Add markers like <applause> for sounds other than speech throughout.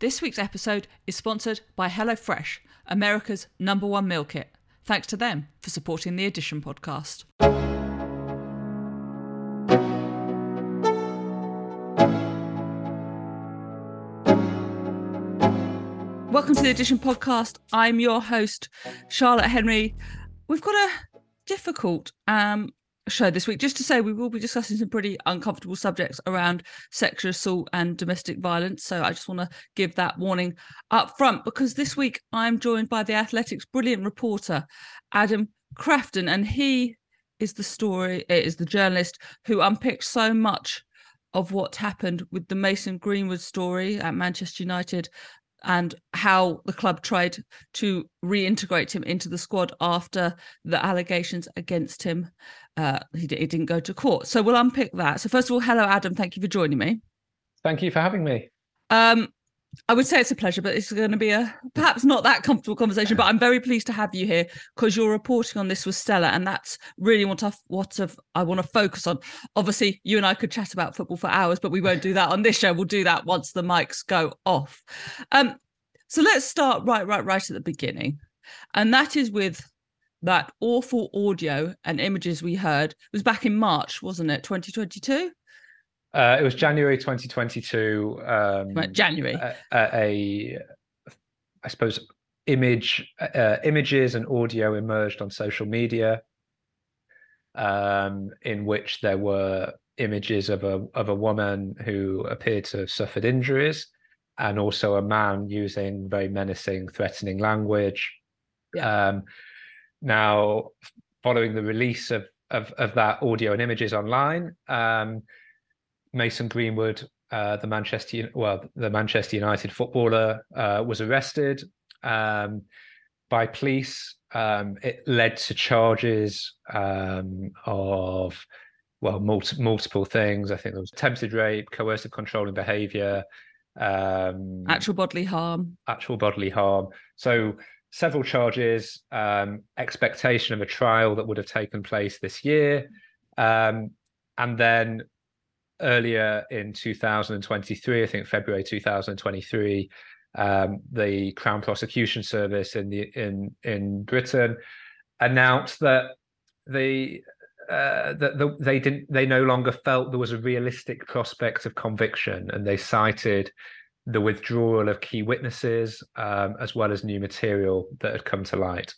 This week's episode is sponsored by HelloFresh, America's number one meal kit. Thanks to them for supporting the Addition podcast. Welcome to the Addition podcast. I'm your host, Charlotte Henry. We've got a difficult um, show this week. Just to say, we will be discussing some pretty uncomfortable subjects around sexual assault and domestic violence. So I just want to give that warning up front because this week I'm joined by the Athletics brilliant reporter, Adam Crafton, and he is the story, it is the journalist who unpicked so much of what happened with the Mason Greenwood story at Manchester United and how the club tried to reintegrate him into the squad after the allegations against him. Uh, he, he didn't go to court. So we'll unpick that. So, first of all, hello, Adam. Thank you for joining me. Thank you for having me. Um, I would say it's a pleasure, but it's going to be a perhaps not that comfortable conversation. But I'm very pleased to have you here because your reporting on this was stellar, and that's really what I what I want to focus on. Obviously, you and I could chat about football for hours, but we won't do that on this show. We'll do that once the mics go off. Um, so let's start right, right, right at the beginning, and that is with that awful audio and images we heard. It was back in March, wasn't it? 2022. Uh, it was January 2022. Um, January. A, a, I suppose, image, uh, images and audio emerged on social media, um, in which there were images of a of a woman who appeared to have suffered injuries, and also a man using very menacing, threatening language. Yeah. Um, now, following the release of of, of that audio and images online. Um, Mason Greenwood, uh, the Manchester well, the Manchester United footballer, uh, was arrested um, by police. Um, it led to charges um, of well, multi- multiple things. I think there was attempted rape, coercive controlling behaviour, um, actual bodily harm, actual bodily harm. So several charges, um, expectation of a trial that would have taken place this year, um, and then earlier in 2023, I think February 2023, um, the Crown Prosecution Service in the in in Britain announced that the uh, that the, they didn't they no longer felt there was a realistic prospect of conviction, and they cited the withdrawal of key witnesses um, as well as new material that had come to light.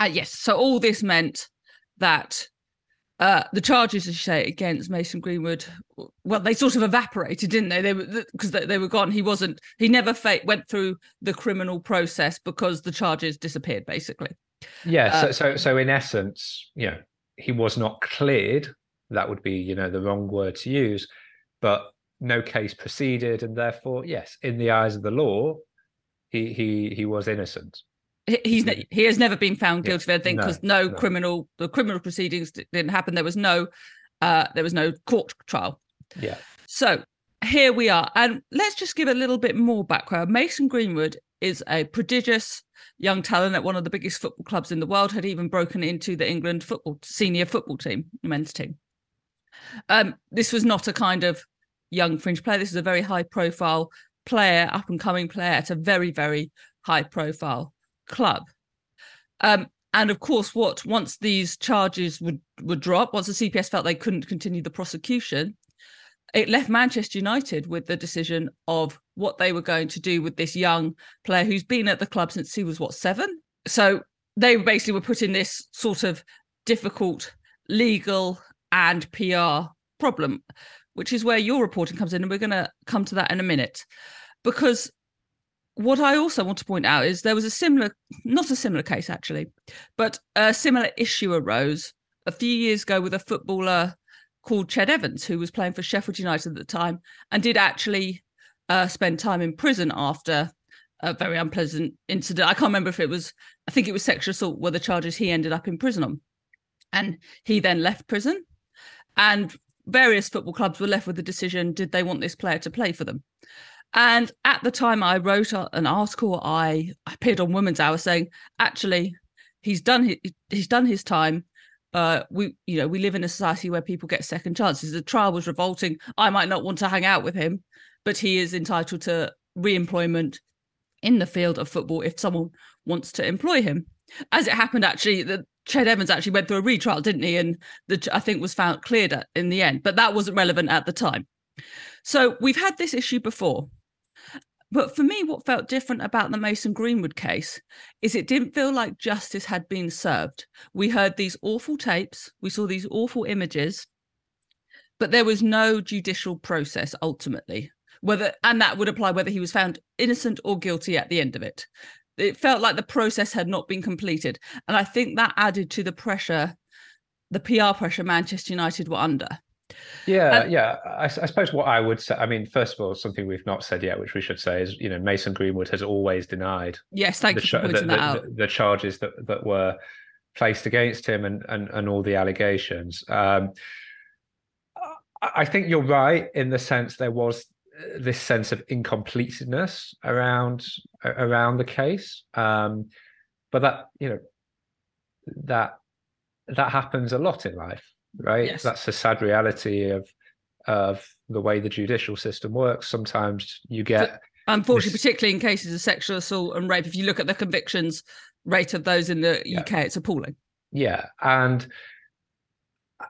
Uh, yes, so all this meant that uh, the charges, as you say, against Mason Greenwood, well, they sort of evaporated, didn't they? They were because they, they, were gone. He wasn't. He never fa- went through the criminal process because the charges disappeared, basically. Yeah. Uh, so, so, so in essence, you know, he was not cleared. That would be, you know, the wrong word to use, but no case proceeded, and therefore, yes, in the eyes of the law, he he he was innocent he's he has never been found guilty yeah. of anything because no, no, no, criminal the criminal proceedings didn't happen. There was no uh, there was no court trial. Yeah. So here we are, and let's just give a little bit more background. Mason Greenwood is a prodigious young talent at one of the biggest football clubs in the world. Had even broken into the England football senior football team, men's team. Um, this was not a kind of young fringe player. This is a very high profile player, up and coming player at a very very high profile club. Um, and of course, what once these charges would would drop, once the CPS felt they couldn't continue the prosecution, it left Manchester United with the decision of what they were going to do with this young player who's been at the club since he was what seven. So they basically were put in this sort of difficult legal and PR problem, which is where your reporting comes in, and we're going to come to that in a minute, because what I also want to point out is there was a similar, not a similar case actually, but a similar issue arose a few years ago with a footballer called Ched Evans, who was playing for Sheffield United at the time and did actually uh, spend time in prison after a very unpleasant incident. I can't remember if it was, I think it was sexual assault were the charges he ended up in prison on. And he then left prison. And various football clubs were left with the decision did they want this player to play for them? And at the time, I wrote an article. I appeared on Woman's Hour saying, actually, he's done his, he's done his time. Uh, we, you know, we live in a society where people get second chances. The trial was revolting. I might not want to hang out with him, but he is entitled to re-employment in the field of football if someone wants to employ him. As it happened, actually, the Ched Evans actually went through a retrial, didn't he? And the I think was found cleared in the end, but that wasn't relevant at the time. So we've had this issue before. But for me, what felt different about the Mason Greenwood case is it didn't feel like justice had been served. We heard these awful tapes, we saw these awful images, but there was no judicial process ultimately. Whether and that would apply whether he was found innocent or guilty at the end of it. It felt like the process had not been completed. And I think that added to the pressure, the PR pressure Manchester United were under. Yeah, um, yeah. I, I, suppose what I would say, I mean, first of all, something we've not said yet, which we should say, is you know Mason Greenwood has always denied. Yes, thank the, you for pointing the, that out. The, the, charges that that were placed against him and and, and all the allegations. Um, I think you're right in the sense there was this sense of incompleteness around around the case, um, but that you know that that happens a lot in life right? Yes. That's a sad reality of of the way the judicial system works. Sometimes you get unfortunately, this... particularly in cases of sexual assault and rape, if you look at the convictions rate of those in the yeah. UK, it's appalling. Yeah. And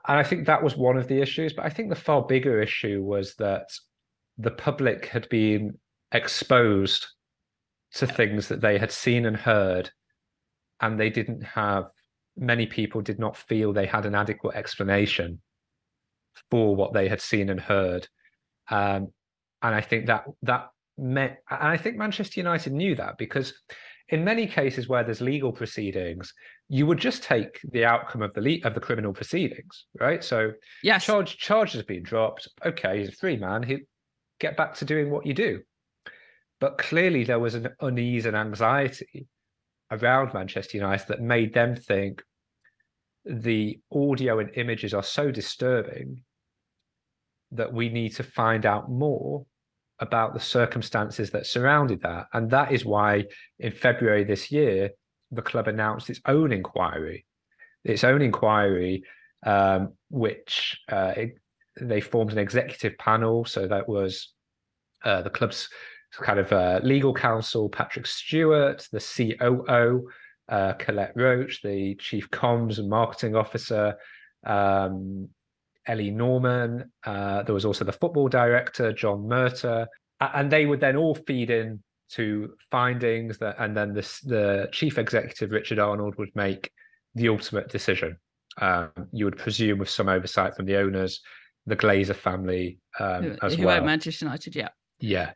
and I think that was one of the issues. But I think the far bigger issue was that the public had been exposed to things that they had seen and heard, and they didn't have many people did not feel they had an adequate explanation for what they had seen and heard. Um, and I think that that meant, and I think Manchester United knew that because in many cases where there's legal proceedings, you would just take the outcome of the le- of the criminal proceedings, right? So, yes, charge charges have been dropped. Okay, he's a free man. He get back to doing what you do. But clearly, there was an unease and anxiety around Manchester United that made them think the audio and images are so disturbing that we need to find out more about the circumstances that surrounded that. And that is why in February this year, the club announced its own inquiry, its own inquiry, um, which uh, it, they formed an executive panel. So that was uh, the club's kind of uh, legal counsel, Patrick Stewart, the COO, uh, Colette Roche, the chief comms and marketing officer, um, Ellie Norman. Uh, there was also the football director, John Murtough, and they would then all feed in to findings that, and then the, the chief executive, Richard Arnold, would make the ultimate decision. Um, you would presume with some oversight from the owners, the Glazer family um, who, as who well. Manchester United, yeah. Yeah.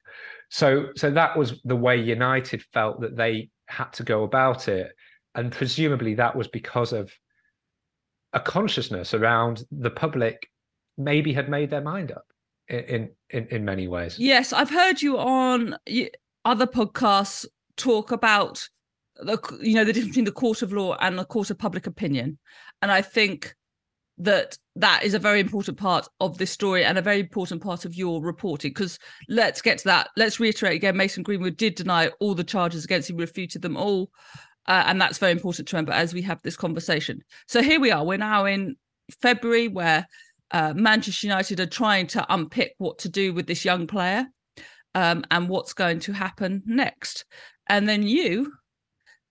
So so that was the way United felt that they had to go about it. And presumably that was because of a consciousness around the public maybe had made their mind up in in in many ways. Yes, I've heard you on other podcasts talk about the you know the difference between the court of law and the court of public opinion, and I think that that is a very important part of this story and a very important part of your reporting. Because let's get to that. Let's reiterate again mason greenwood did deny all the charges against him refuted them all uh, and that's very important to remember as we have this conversation. So here we are. We're now in february where uh, manchester united are trying to unpick what to do with this young player um, and what's going to happen next. And then you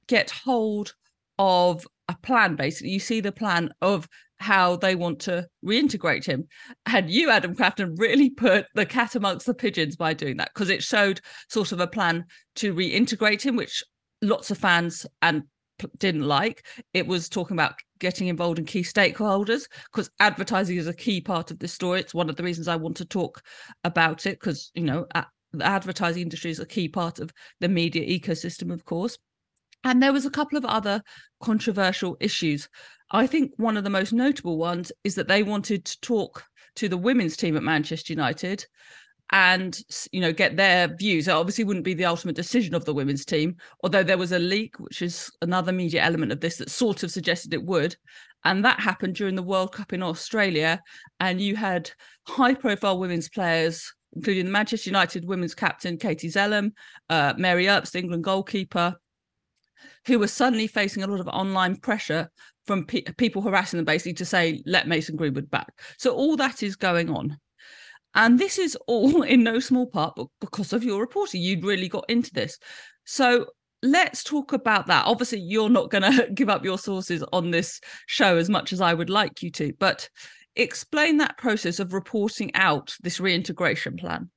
get hold of a plan basically. You see the plan of how they want to reintegrate him. And you, Adam Crafton, really put the cat amongst the pigeons by doing that because it showed sort of a plan to reintegrate him, which lots of fans and didn't like. It was talking about getting involved in key stakeholders because advertising is a key part of this story. It's one of the reasons I want to talk about it because, you know, the advertising industry is a key part of the media ecosystem, of course. And there was a couple of other controversial issues. I think one of the most notable ones is that they wanted to talk to the women's team at Manchester United and you know get their views. It obviously wouldn't be the ultimate decision of the women's team although there was a leak which is another media element of this that sort of suggested it would. And that happened during the world cup in australia. And you had high profile women's players including the manchester united women's captain katie zelem uh, mary earps the england goalkeeper who were suddenly facing a lot of online pressure from pe- people harassing them basically to say, let Mason Greenwood back. So all that is going on. And this is all <laughs> in no small part because of your reporting. You'd really got into this. So let's talk about that. Obviously, you're not going <laughs> to give up your sources on this show as much as I would like you to, but explain that process of reporting out this reintegration plan.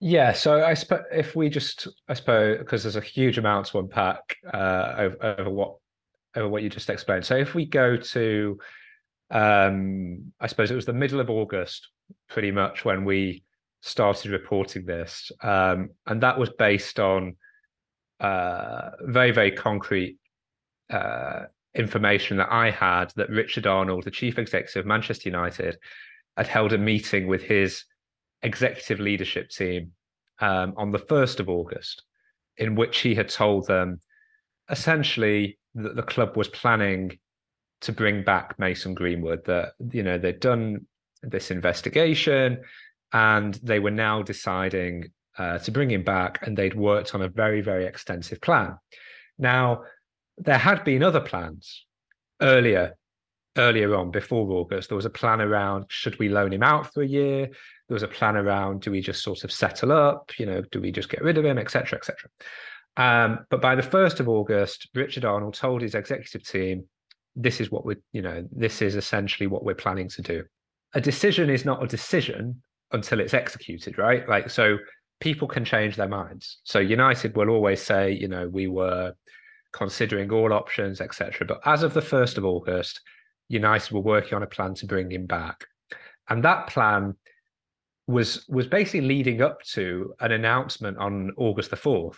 Yeah, so I suppose if we just, I suppose, because there's a huge amount to unpack uh, over, over what over what you just explained. So if we go to, um, I suppose it was the middle of August, pretty much when we started reporting this, um, and that was based on uh, very very concrete uh, information that I had that Richard Arnold, the chief executive of Manchester United, had held a meeting with his executive leadership team um, on the 1st of August, in which he had told them essentially that the club was planning to bring back Mason Greenwood, that, you know, they'd done this investigation and they were now deciding uh, to bring him back and they'd worked on a very, very extensive plan. Now, there had been other plans earlier earlier on before August. There was a plan around should we loan him out for a year? There was a plan around do we just sort of settle up? You know, do we just get rid of him, etc., etc. Um, but by the first of August, Richard Arnold told his executive team, "This is what we, you know, this is essentially what we're planning to do." A decision is not a decision until it's executed, right? Like so. People can change their minds. So United will always say, you know, we were considering all options, etc. But as of the 1st of August, United were working on a plan to bring him back. And that plan was was basically leading up to an announcement on August the 4th,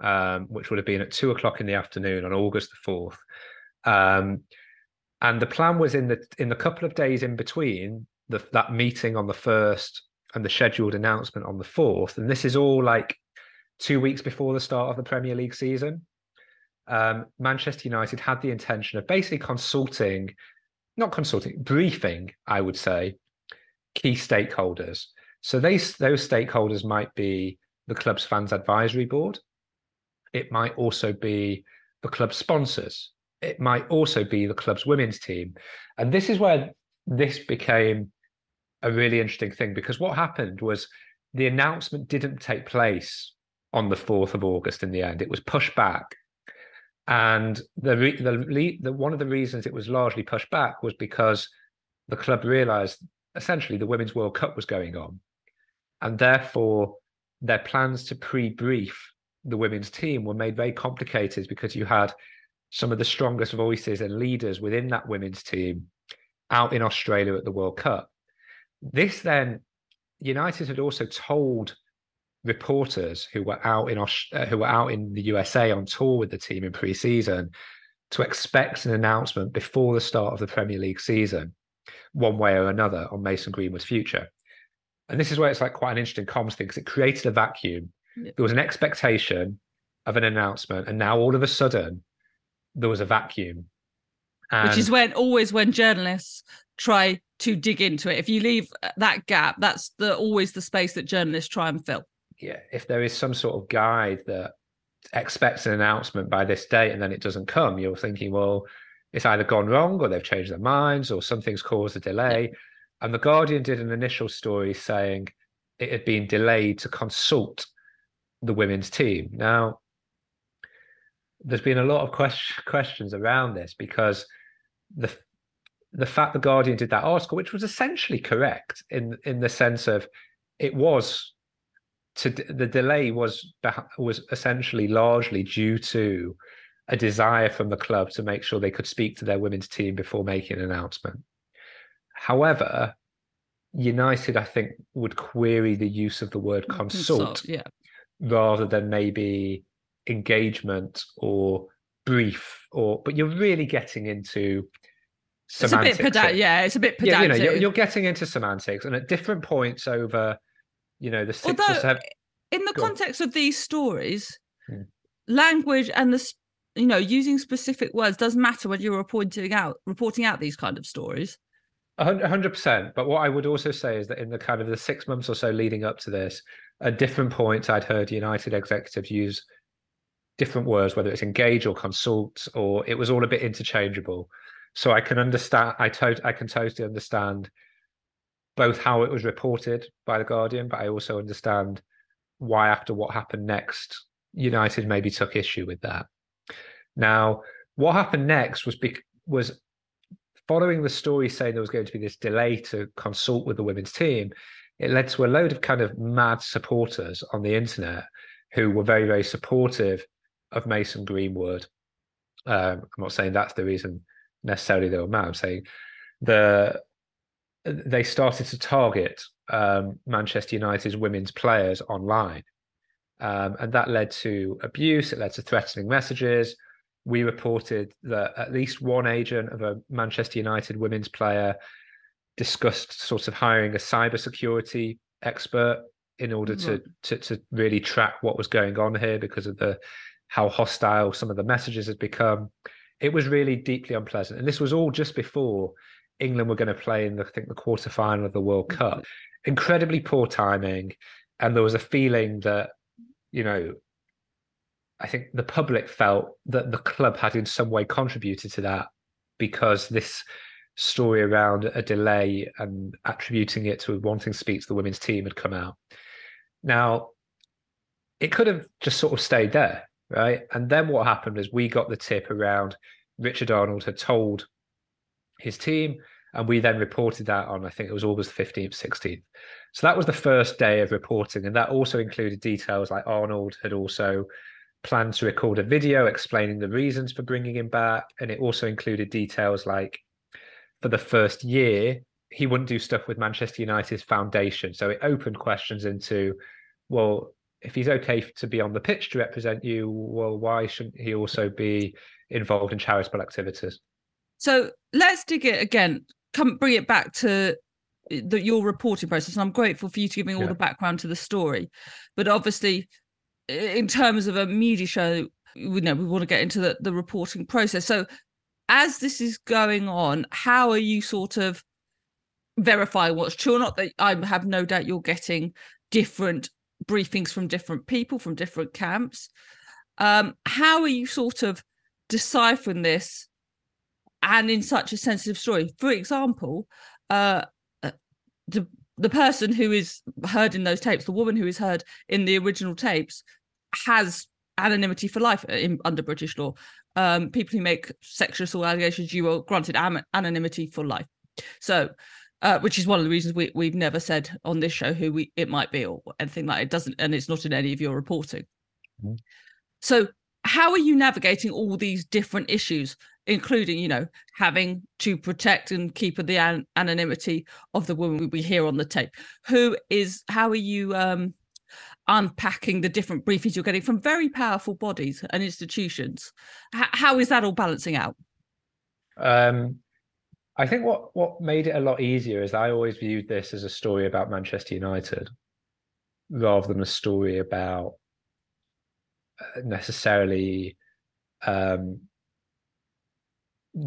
um, which would have been at two o'clock in the afternoon on August the 4th. Um, and the plan was in the in the couple of days in between the, that meeting on the first and the scheduled announcement on the fourth. And this is all like two weeks before the start of the Premier League season um, Manchester United had the intention of basically consulting, not consulting, briefing, I would say, key stakeholders. So they, those stakeholders might be the club's fans advisory board. It might also be the club sponsors. It might also be the club's women's team. And this is where this became a really interesting thing because what happened was the announcement didn't take place on the 4th of August in the end. It was pushed back and the, the, the one of the reasons it was largely pushed back was because the club realised essentially the Women's World Cup was going on, and therefore their plans to pre-brief the women's team were made very complicated because you had some of the strongest voices and leaders within that women's team out in Australia at the World Cup. This then, United had also told reporters who were out in uh, who were out in the USA on tour with the team in pre-season to expect an announcement before the start of the Premier League season, one way or another, on Mason Greenwood's future. And this is where it's like quite an interesting comms thing because it created a vacuum. Yeah. There was an expectation of an announcement, and now all of a sudden there was a vacuum. And... Which is when always when journalists try to dig into it. If you leave that gap, that's the always the space that journalists try and fill yeah, if there is some sort of guide that expects an announcement by this date and then it doesn't come, you're thinking, well, it's either gone wrong or they've changed their minds or something's caused a delay. And the Guardian did an initial story saying it had been delayed to consult the women's team. Now, there's been a lot of question, questions around this because the the fact the Guardian did that article, which was essentially correct in in the sense of it was to the delay was was essentially largely due to a desire from the club to make sure they could speak to their women's team before making an announcement. However, United, I think, would query the use of the word mm, consult, consult yeah. rather than maybe engagement or brief or but you're really getting into semantics. It's a bit pedantic. Yeah, it's a bit pedantic. Yeah, you know, you're, you're, getting into semantics, and at different points over you know the six Although, or seven in the context on. of these stories hmm. language and the you know using specific words does matter when you're reporting out reporting out these kind of stories 100% but what i would also say is that in the kind of the six months or so leading up to this at different points i'd heard united executives use different words whether it's engage or consult or it was all a bit interchangeable so i can understand i to- i can totally understand both how it was reported by the Guardian, but I also understand why after what happened next, United maybe took issue with that. Now, what happened next was bec- was following the story saying there was going to be this delay to consult with the women's team. It led to a load of kind of mad supporters on the internet who were very, very supportive of Mason Greenwood. Um, I'm not saying that's the reason necessarily they were mad. I'm saying the they started to target um, Manchester United's women's players online. Um, and that led to abuse, it led to threatening messages. We reported that at least one agent of a Manchester United women's player discussed sort of hiring a cybersecurity expert in order to, to to really track what was going on here because of the how hostile some of the messages had become. It was really deeply unpleasant, and this was all just before England were going to play in the, I think the quarter final of the World mm-hmm. Cup. Incredibly poor timing, and there was a feeling that you know, I think the public felt that the club had in some way contributed to that because this story around a delay and attributing it to wanting to speak to the women's team had come out. Now, it could have just sort of stayed there, right? And then what happened is we got the tip around Richard Arnold had told his team, and we then reported that on, I think it was August 15th, 16th. So that was the first day of reporting. And that also included details like Arnold had also planned to record a video explaining the reasons for bringing him back. And it also included details like for the first year, he wouldn't do stuff with Manchester United's foundation. So it opened questions into, well, if he's okay to be on the pitch to represent you, well, why shouldn't he also be involved in charitable activities? So let's dig it again. Come bring it back to the, your reporting process. And I'm grateful for you to giving all yeah. the background to the story. But obviously, in terms of a media show, we know we want to get into the, the reporting process. So as this is going on, how are you sort of verifying what's true or not? That I have no doubt you're getting different briefings from different people from different camps. Um, how are you sort of deciphering this and in such a sensitive story? For example, uh, uh, the the person who is heard in those tapes, the woman who is heard in the original tapes, has anonymity for life in, under British law. Um, people who make sexual assault allegations, you are granted am- anonymity for life. So, uh, which is one of the reasons we we've never said on this show who we it might be or anything like it. it doesn't, and it's not in any of your reporting. Mm-hmm. So, how are you navigating all these different issues including you know having to protect and keep the an- anonymity of the woman we hear on the tape. Who is how are you um unpacking the different briefings you're getting from very powerful bodies and institutions? H- how is that all balancing out? Um i think what what made it a lot easier is i always viewed this as a story about manchester united rather than a story about uh, necessarily um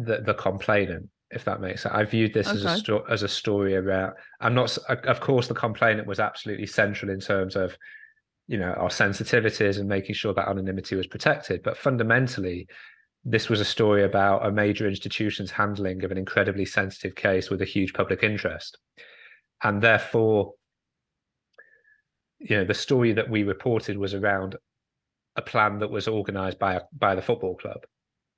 the the complainant if that makes sense. I viewed this okay. as a sto- as a story about. I'm not. Of course, the complainant was absolutely central in terms of, you know, our sensitivities and making sure that anonymity was protected. But fundamentally, this was a story about a major institution's handling of an incredibly sensitive case with a huge public interest, and therefore, you know, the story that we reported was around a plan that was organised by by the football club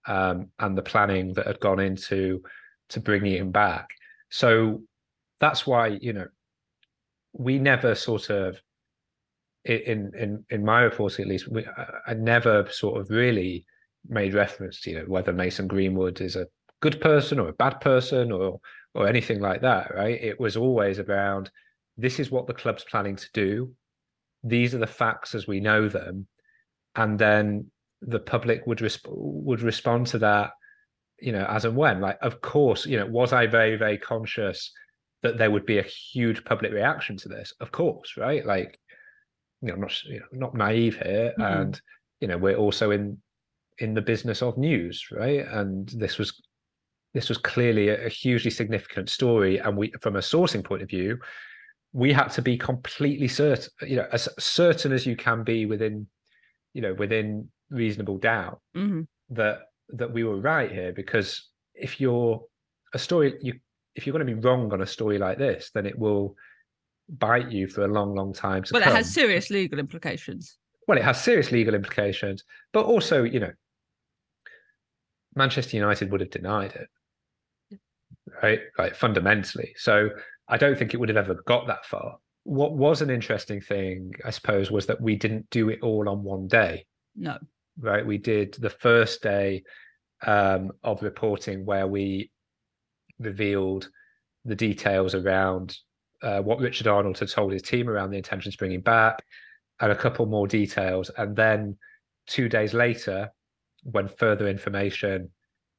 um, and the planning that had gone into to bringing him back. So that's why you know we never sort of in in in my reporting at least we, I never sort of really made reference to you know whether Mason Greenwood is a good person or a bad person or or anything like that right? It was always around this is what the club's planning to do. These are the facts as we know them. And then the public would resp- would respond to that you know as and when. Like of course you know was i very very conscious that there would be a huge public reaction to this? Of course right? Like you know I'm not you know not naive here. Mm-hmm. and you know we're also in in the business of news right? And this was this was clearly a, a hugely significant story. And we from a sourcing point of view we had to be completely certain you know as certain as you can be within you know within reasonable doubt mm-hmm. that that we were right here because if you're a story you if you're going to be wrong on a story like this, then it will bite you for a long, long time Well, come. it has serious legal implications. well, it has serious legal implications, but also, you know, Manchester United would have denied it, right? Like fundamentally. So I don't think it would have ever got that far. What was an interesting thing, I suppose, was that we didn't do it all on one day, No. Right? We did the first day um, of reporting where we revealed the details around uh, what Richard Arnold had told his team around the intentions bringing back, and a couple more details. And then two days later, when further information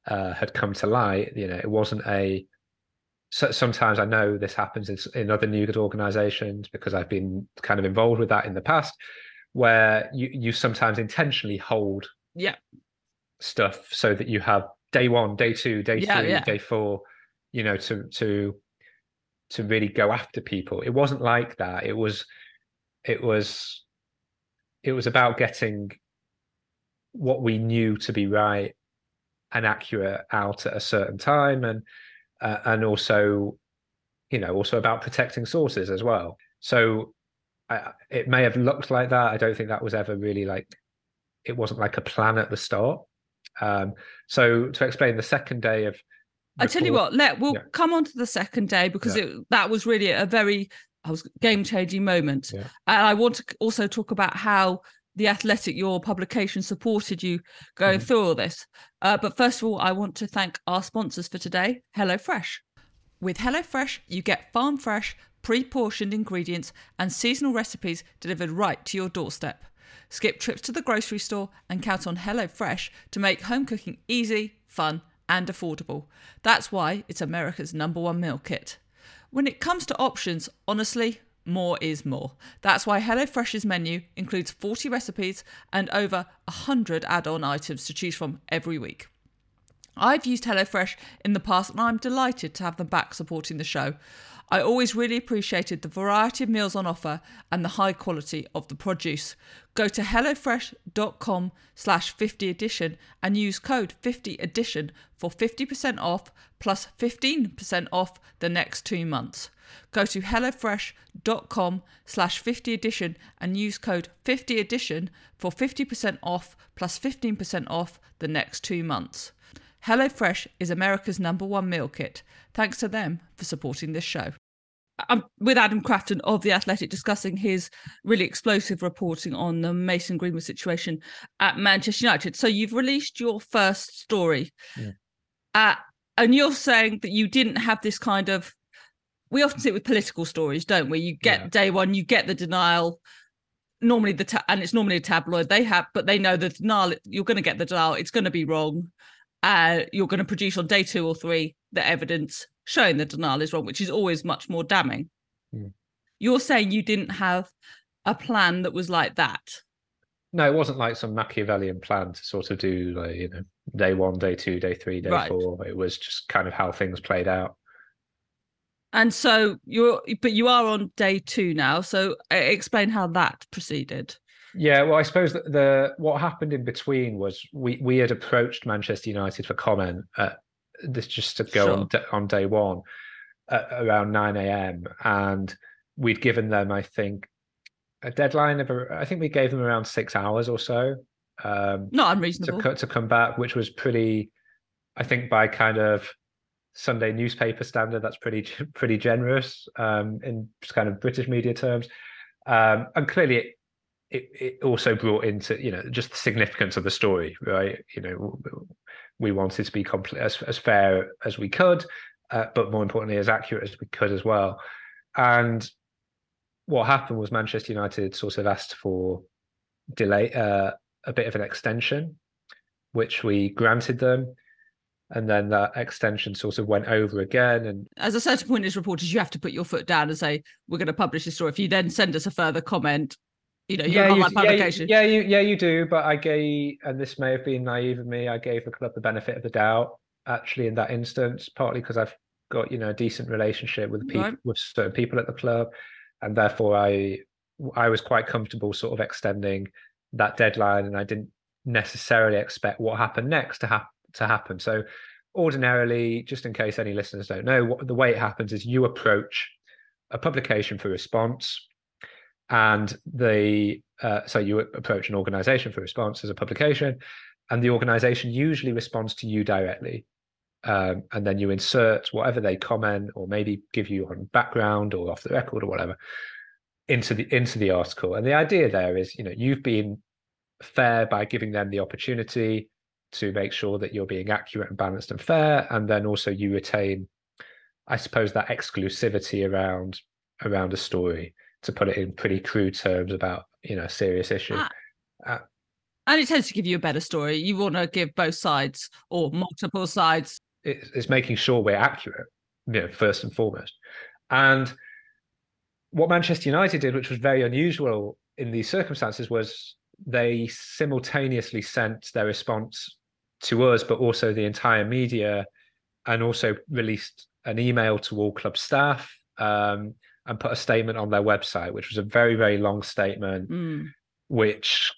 uh, had come to light, you know, it wasn't a. So, sometimes I know this happens in, in other new organizations because I've been kind of involved with that in the past, where you you sometimes intentionally hold Yeah. stuff so that you have day one, day two, day Yeah, three, yeah. day four, you know, to to to really go after people. It wasn't like that. It was it was it was about getting what we knew to be right and accurate out at a certain time and uh, and also you know also about protecting sources as well so I, it may have looked like that i don't think that was ever really like it wasn't like a plan at the start um so to explain the second day of I tell you what, let we'll Yeah. come on to the second day because it that was really a very I was game changing moment. Yeah. And I want to also talk about how the Athletic, your publication, supported you going Mhm. through all this. Uh, but first of all, I want to thank our sponsors for today, HelloFresh. With HelloFresh, you get farm fresh, pre portioned ingredients and seasonal recipes delivered right to your doorstep. Skip trips to the grocery store and count on HelloFresh to make home cooking easy, fun, and affordable. That's why it's America's number one meal kit. When it comes to options, honestly, more is more. That's why HelloFresh's menu includes 40 recipes and over 100 add on items to choose from every week. I've used HelloFresh in the past and I'm delighted to have them back supporting the show. I always really appreciated the variety of meals on offer and the high quality of the produce. Go to hellofresh.com slash 50 edition and use code 50 edition for 50% off plus 15% off the next two months. Go to hellofresh.com slash 50 edition and use code 50 edition for 50% off plus 15% off the next two months. HelloFresh is America's number one meal kit. Thanks to them for supporting this show. I'm with Adam Crafton of The Athletic discussing his really explosive reporting on the Mason Greenwood situation at Manchester United. So you've released your first story. Yeah. Uh, and you're saying that you didn't have this kind of we often see it with political stories, don't we? You get Yeah. day one, you get the denial. Normally the ta- and it's normally a tabloid. They have, but they know the denial. You're going to get the denial. It's going to be wrong. Uh, you're going to produce on day two or three the evidence showing the denial is wrong, which is always much more damning. Mm. You're saying you didn't have a plan that was like that. no it wasn't like some machiavellian plan to sort of do like you know day one day two day three day Right. four it was just kind of how things played out And so you're, but you are on day two now. So uh, explain how that proceeded. Yeah, well, I suppose that the what happened in between was we we had approached Manchester United for comment at this just to go on Sure. d- on day one around nine a.m. and we'd given them, I think, a deadline of I think we gave them around six hours or so um, Not unreasonable. co- to come back, which was pretty, I think, by kind of Sunday newspaper standard, that's pretty <laughs> pretty generous um, in just kind of British media terms, um, and clearly it, it it also brought into you know just the significance of the story, right? You know, we wanted to be complete as as fair as we could, uh, but more importantly, as accurate as we could as well. And what happened was Manchester United sort of asked for delay, uh, a bit of an extension, which we granted them. And then that extension sort of went over again. And As a certain point as reporters, you have to put your foot down and say, we're going to publish this story. If you then send us a further comment, you know, yeah, you, yeah, you- yeah, you, yeah, you do. But I gave, and this may have been naive of me, I gave the club the benefit of the doubt. Actually, in that instance, partly because I've got you know a decent relationship with people Right. with certain people at the club, and therefore I I was quite comfortable sort of extending that deadline, and I didn't necessarily expect what happened next to happen to happen. So ordinarily, just in case any listeners don't know, what the way it happens is you approach a publication for response, and the uh, so you approach an organization for response as a publication, and the organization usually responds to you directly. Um, and then you insert whatever they comment or maybe give you on background or off the record or whatever into the into the article. And the idea there is, you know, you've been fair by giving them the opportunity to make sure that you're being accurate and balanced and fair, and then also you retain, I suppose, that exclusivity around around a story to put it in pretty crude terms about you know a serious issue. Ah. Uh, and it tends to give you a better story. You want to give both sides or multiple sides. It's making sure we're accurate, you know, first and foremost. And what Manchester United did, which was very unusual in these circumstances, was they simultaneously sent their response to us, but also the entire media, and also released an email to all club staff um, and put a statement on their website, which was a very, very long statement, mm. which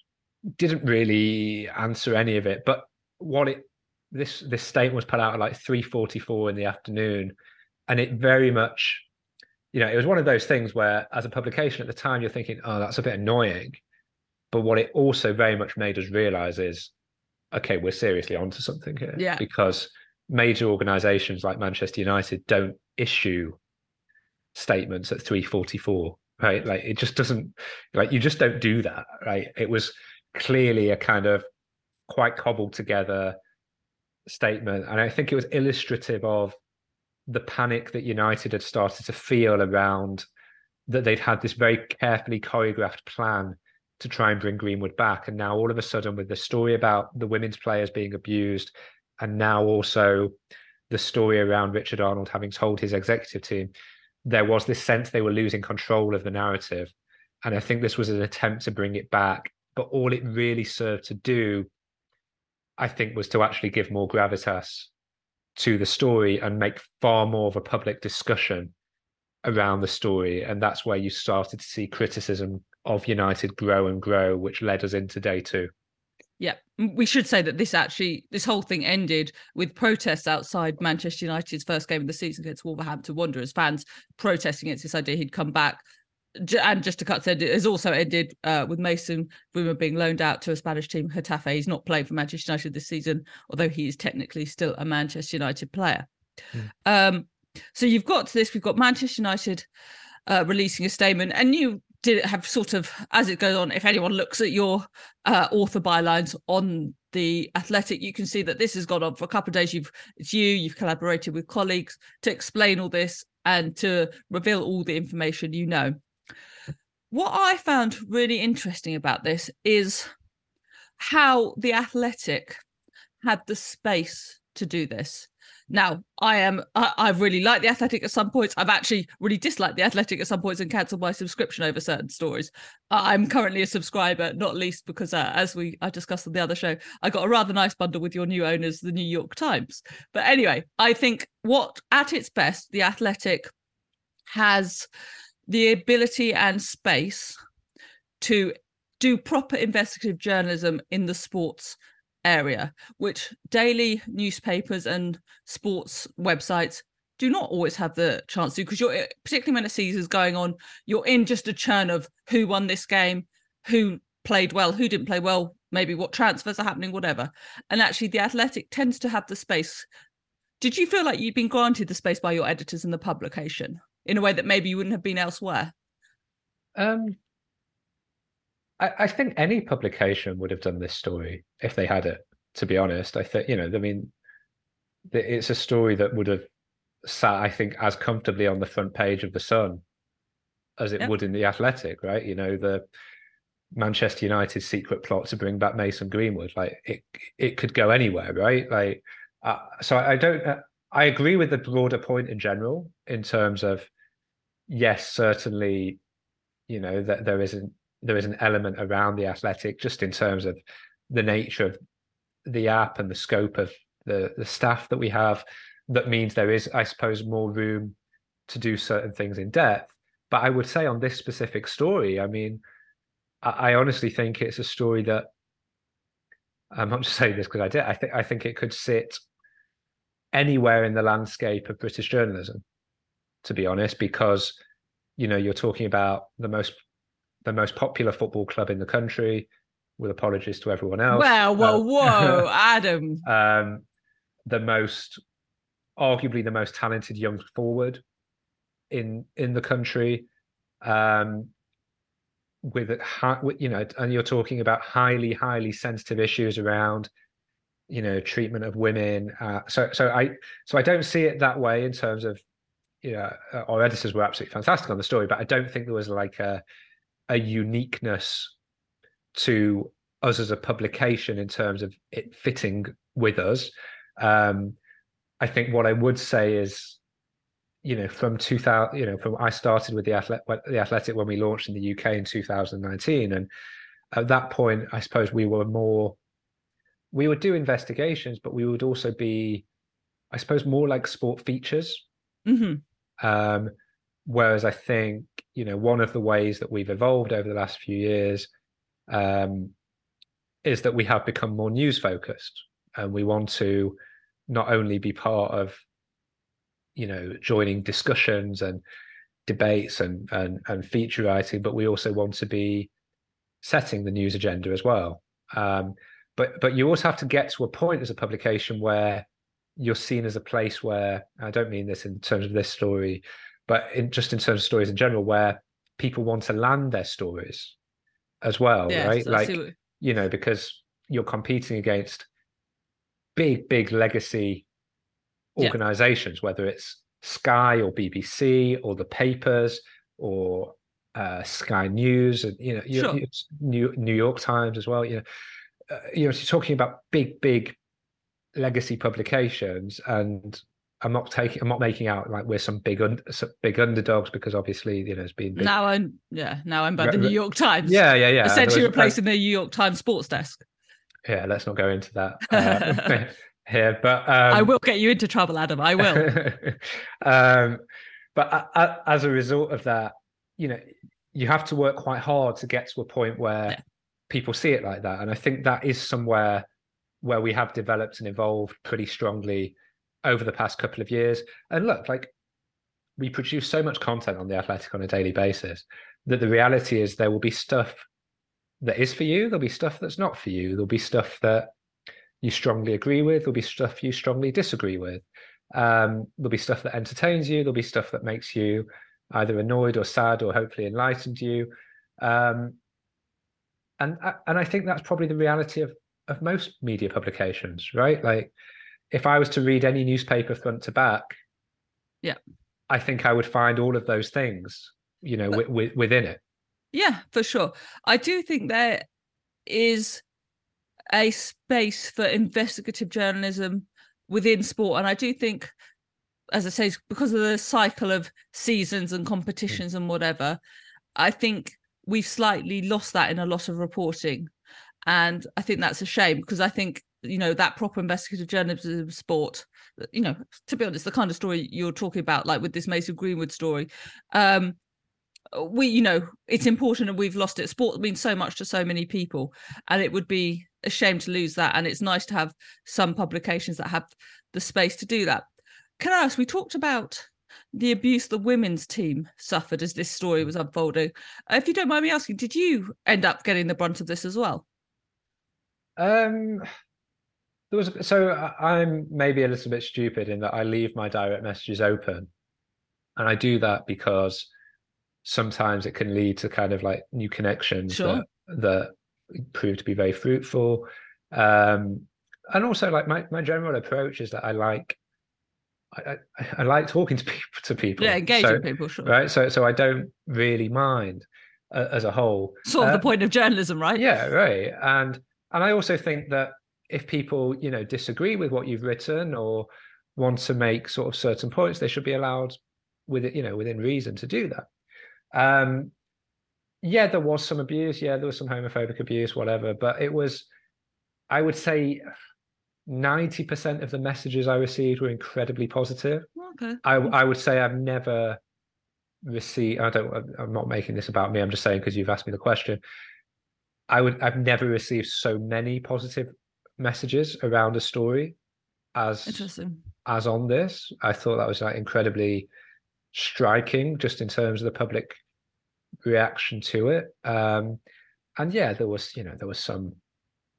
didn't really answer any of it. But what it this this statement was put out at like 3:44 in the afternoon, and it very much, you know, it was one of those things where, as a publication at the time, you're thinking, oh, that's a bit annoying. But what it also very much made us realize is, okay, we're seriously onto something here. Yeah. Because major organizations like Manchester United don't issue statements at 344 right? Like it just doesn't like you just don't do that right? It was clearly a kind of quite cobbled together statement and i think it was illustrative of the panic that united had started to feel around that they'd had this very carefully choreographed plan to try and bring greenwood back and now all of a sudden with the story about the women's players being abused and now also the story around richard arnold having told his executive team there was this sense they were losing control of the narrative. And I think this was an attempt to bring it back. But all it really served to do, I think, was to actually give more gravitas to the story and make far more of a public discussion around the story. And that's where you started to see criticism of United grow and grow, which led us into day two. Yeah, we should say that this actually, this whole thing ended with protests outside Manchester United's first game of the season against Wolverhampton Wanderers. Fans protesting against this idea he'd come back. And just to cut to it has also ended uh, with Mason Greenwood being loaned out to a Spanish team, Getafe. He's not playing for Manchester United this season, although he is technically still a Manchester United player. Mm. Um, so you've got this. We've got Manchester United uh, releasing a statement, and you did it have sort of as it goes on if anyone looks at your uh, author bylines on the athletic you can see that this has gone on for a couple of days. You've it's you you've collaborated with colleagues to explain all this and to reveal all the information you know. What i found really interesting about this is how the athletic had the space to do this now, I am I, I've really liked the Athletic at some points. I've actually really disliked the Athletic at some points and cancelled my subscription over certain stories. I'm currently a subscriber, not least because, uh, as we I discussed on the other show, I got a rather nice bundle with your new owners, the New York Times. But anyway, I think what at its best, the Athletic has the ability and space to do proper investigative journalism in the sports area, which daily newspapers and sports websites do not always have the chance to because you're eh, particularly when a season's going on, you're in just a churn of who won this game, who played well, who didn't play well, maybe what transfers are happening, whatever. And actually the athletic tends to have the space. Did you feel like you'd been granted the space by your editors in the publication in a way that maybe you wouldn't have been elsewhere? Um I, I think any publication would have done this story if they had it. To be honest, I think you know, I mean, it's a story that would have sat, I think, as comfortably on the front page of the Sun as it yep. would in the Athletic, right? You know, the Manchester United secret plot to bring back Mason Greenwood, like it, it could go anywhere, right? Like, uh, so I, I don't, uh, I agree with the broader point in general in terms of, yes, certainly, you know, that there isn't there is an element around the athletic just in terms of the nature of the app and the scope of the the staff that we have that means there is i suppose more room to do certain things in depth. But i would say on this specific story i mean i, I honestly think it's a story that i'm not just saying this because i did i think i think it could sit anywhere in the landscape of British journalism, to be honest, because you know you're talking about the most the most popular football club in the country. With apologies to everyone else. Well, whoa, uh, <laughs> whoa, Adam. Um, the most, arguably the most talented young forward in in the country. Um, with it, you know, and you're talking about highly, highly sensitive issues around you know treatment of women uh, so so i so i don't see it that way in terms of you know uh, our editors were absolutely fantastic on the story but i don't think there was like a a uniqueness to us as a publication in terms of it fitting with us um i think what i would say is you know from 2000 you know from i started with the athletic the athletic when we launched in the uk in 2019 and at that point i suppose we were more we would do investigations, but we would also be, I suppose, more like sport features. Mm-hmm. Um, whereas I think you know one of the ways that we've evolved over the last few years um, is that we have become more news focused, and we want to not only be part of you know joining discussions and debates and and and feature writing, but we also want to be setting the news agenda as well. Um, but but you also have to get to a point as a publication where you're seen as a place where I don't mean this in terms of this story, but in, just in terms of stories in general, where people want to land their stories as well, yes, right? Like what... you know, because you're competing against big, big legacy organizations, yeah. whether it's Sky or BBC or the papers or uh, Sky News and you know, sure. New New York Times as well. You know, uh, you know, she's talking about big, big legacy publications, and I'm not taking, I'm not making out like we're some big, un, some big underdogs because obviously, you know, it's been big... now I'm, yeah, now I'm by the New York Times. Yeah, yeah, yeah. Essentially replacing the New York Times sports desk. Yeah, let's not go into that <laughs> uh, <laughs> here, but um, I will get you into trouble, Adam. I will. <laughs> um, but as a result of that, you know, you have to work quite hard to get to a point where yeah people see it like that. And I think that is somewhere where we have developed and evolved pretty strongly over the past couple of years. And look, like we produce so much content on the Athletic on a daily basis that the reality is there will be stuff that is for you, there'll be stuff that's not for you, there'll be stuff that you strongly agree with, there'll be stuff you strongly disagree with. Um, there'll be stuff that entertains you, there'll be stuff that makes you either annoyed or sad or hopefully enlightened you. Um, and and I think that's probably the reality of of most media publications, right? Like, if I was to read any newspaper front to back, yeah, I think I would find all of those things, you know, w- w- within it. Yeah, for sure. I do think there is a space for investigative journalism within sport, and I do think, as I say, because of the cycle of seasons and competitions mm. and whatever, I think we've slightly lost that in a lot of reporting. And I think that's a shame because I think, you know, that proper investigative journalism sport, you know, to be honest, the kind of story you're talking about, like with this Mason Greenwood story, um, we, you know, it's important and we've lost it. Sport means so much to so many people, and it would be a shame to lose that. And it's nice to have some publications that have the space to do that. Can I ask? We talked about the abuse the women's team suffered as this story was unfolding. Uh, if you don't mind me asking, did you end up getting the brunt of this as well? Um, there was so I'm maybe a little bit stupid in that I leave my direct messages open, and I do that because sometimes it can lead to kind of like new connections sure. that that prove to be very fruitful. Um, and also like my my general approach is that I like I, I, I, like talking to <laughs> people to people. Yeah, engaging so, people, sure. Right. So so I don't really mind uh, as a whole. Sort of uh, the point of journalism, right? Yeah, right. And and I also think that if people, you know, disagree with what you've written or want to make sort of certain points, they should be allowed with it, you know, within reason to do that. Um yeah, there was some abuse, yeah, there was some homophobic abuse, whatever, but it was I would say 90% of the messages I received were incredibly positive. Okay. I, I would say I've never received, I don't, I'm not making this about me. I'm just saying because you've asked me the question. I would, I've never received so many positive messages around a story. as Interesting. as on this. I thought that was like incredibly striking, just in terms of the public reaction to it. Um, and yeah, there was you know there was some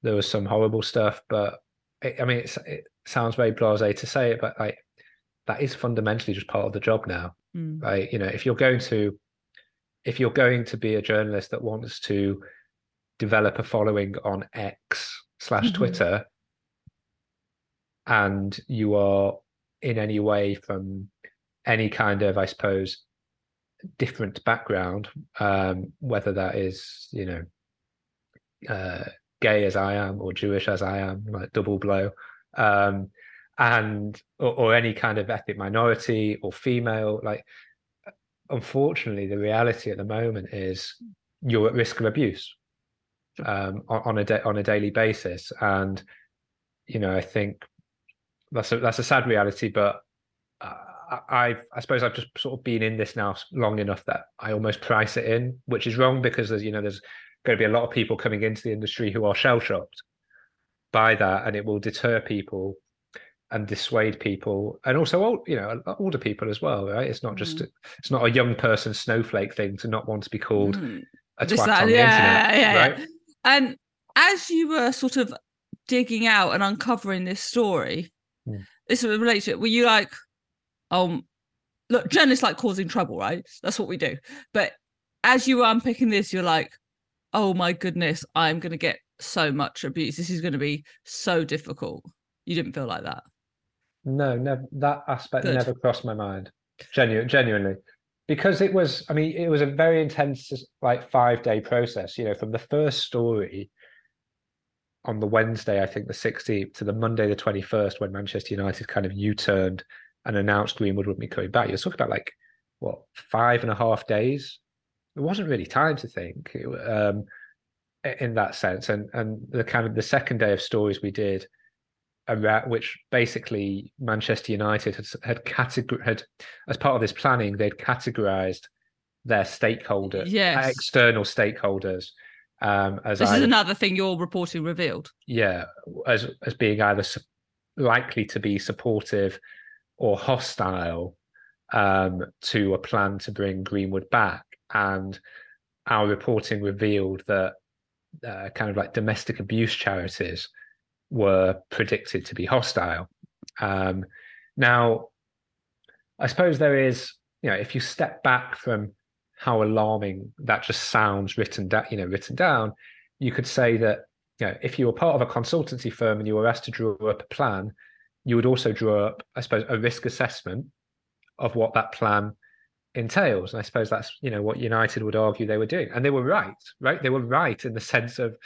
there was some horrible stuff, but it, I mean it's, it sounds very blasé to say it, but like that is fundamentally just part of the job now, Mm. right? You know, if you're going to if you're going to be a journalist that wants to develop a following on X slash Mhm. Twitter, and you are in any way from any kind of, I suppose, different background, um, whether that is, you know, uh, gay as I am or Jewish as I am, like double blow, um, and or, or any kind of ethnic minority or female, like unfortunately, the reality at the moment is you're at risk of abuse um, on, a da- on a daily basis, and you know I think that's a that's a sad reality, but uh, I I suppose I've just sort of been in this now long enough that I almost price it in, which is wrong because there's you know there's going to be a lot of people coming into the industry who are shell shocked by that, and it will deter people and dissuade people, and also old, you know older people as well, right? It's not just Mm. it's not a young person snowflake thing to not want to be called Mm. a twat that- on the yeah, internet, yeah, yeah. And as you were sort of digging out and uncovering this story, Mm. this relates to. Were you like, um, look, journalists like causing trouble, right? That's what we do. But as you were unpicking this, you're like, oh my goodness, I'm going to get so much abuse. This is going to be so difficult. You didn't feel like that. No, never. That aspect Good. never crossed my mind. Genuine, genuinely, because it was. I mean, it was a very intense, like five day process. You know, from the first story on the Wednesday, I think the 16th, to the Monday the 21st, when Manchester United kind of U-turned and announced Greenwood would be coming back. You're talking about like what five and a half days. It wasn't really time to think um, in that sense. And and the kind of the second day of stories we did around which basically Manchester United had had categor- had as part of this planning they'd categorized their stakeholder Yes. external stakeholders um as This is another thing your reporting revealed. yeah as as being either su- likely to be supportive or hostile um to a plan to bring Greenwood back and our reporting revealed that uh, kind of like domestic abuse charities were predicted to be hostile. Um, now, I suppose there is, you know, if you step back from how alarming that just sounds written down, you know, written down, you could say that, you know, if you were part of a consultancy firm and you were asked to draw up a plan, you would also draw up, I suppose, a risk assessment of what that plan entails. And I suppose that's, you know, what United would argue they were doing. And they were right, right? They were right in the sense of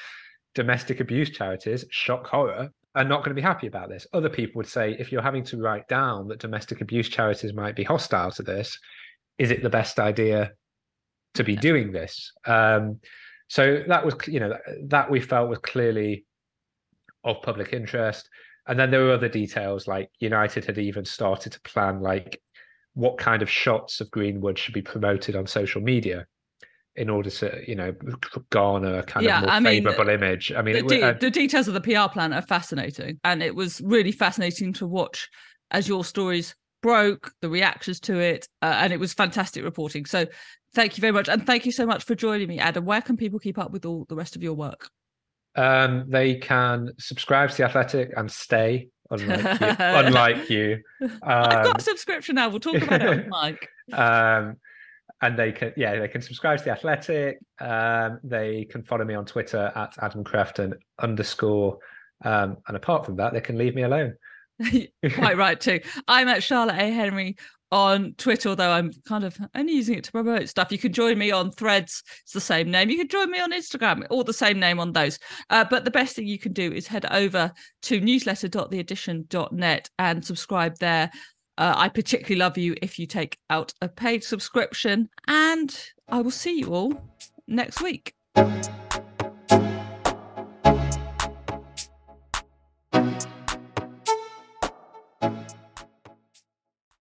domestic abuse charities, shock horror, are not going to be happy about this. Other people would say if you're having to write down that domestic abuse charities might be hostile to this, is it the best idea to be doing this? Um, so that was, you know, that, that we felt was clearly of public interest. And then there were other details like United had even started to plan like what kind of shots of Greenwood should be promoted on social media in order to, you know, garner a kind Yeah, of more I mean, favorable image. I mean, the, de- uh, the details of the PR plan are fascinating, and it was really fascinating to watch as your stories broke, the reactions to it, uh, and it was fantastic reporting. So, thank you very much, and thank you so much for joining me, Adam. Where can people keep up with all the rest of your work? um, they can subscribe to the Athletic and stay, unlike you. <laughs> unlike you. I've got Um, a subscription now. We'll talk about it on <laughs> mic. um, and they can, yeah, they can subscribe to the Athletic. Um, they can follow me on Twitter at Adam Crafton underscore. Um, and apart from that, they can leave me alone. <laughs> Quite right too. I'm at Charlotte A Henry on Twitter, although I'm kind of only using it to promote stuff. You can join me on Threads; it's the same name. You can join me on Instagram, all the same name on those. Uh, but the best thing you can do is head over to newsletter.theaddition.net and subscribe there. Uh, I particularly love you if you take out a paid subscription, and I will see you all next week.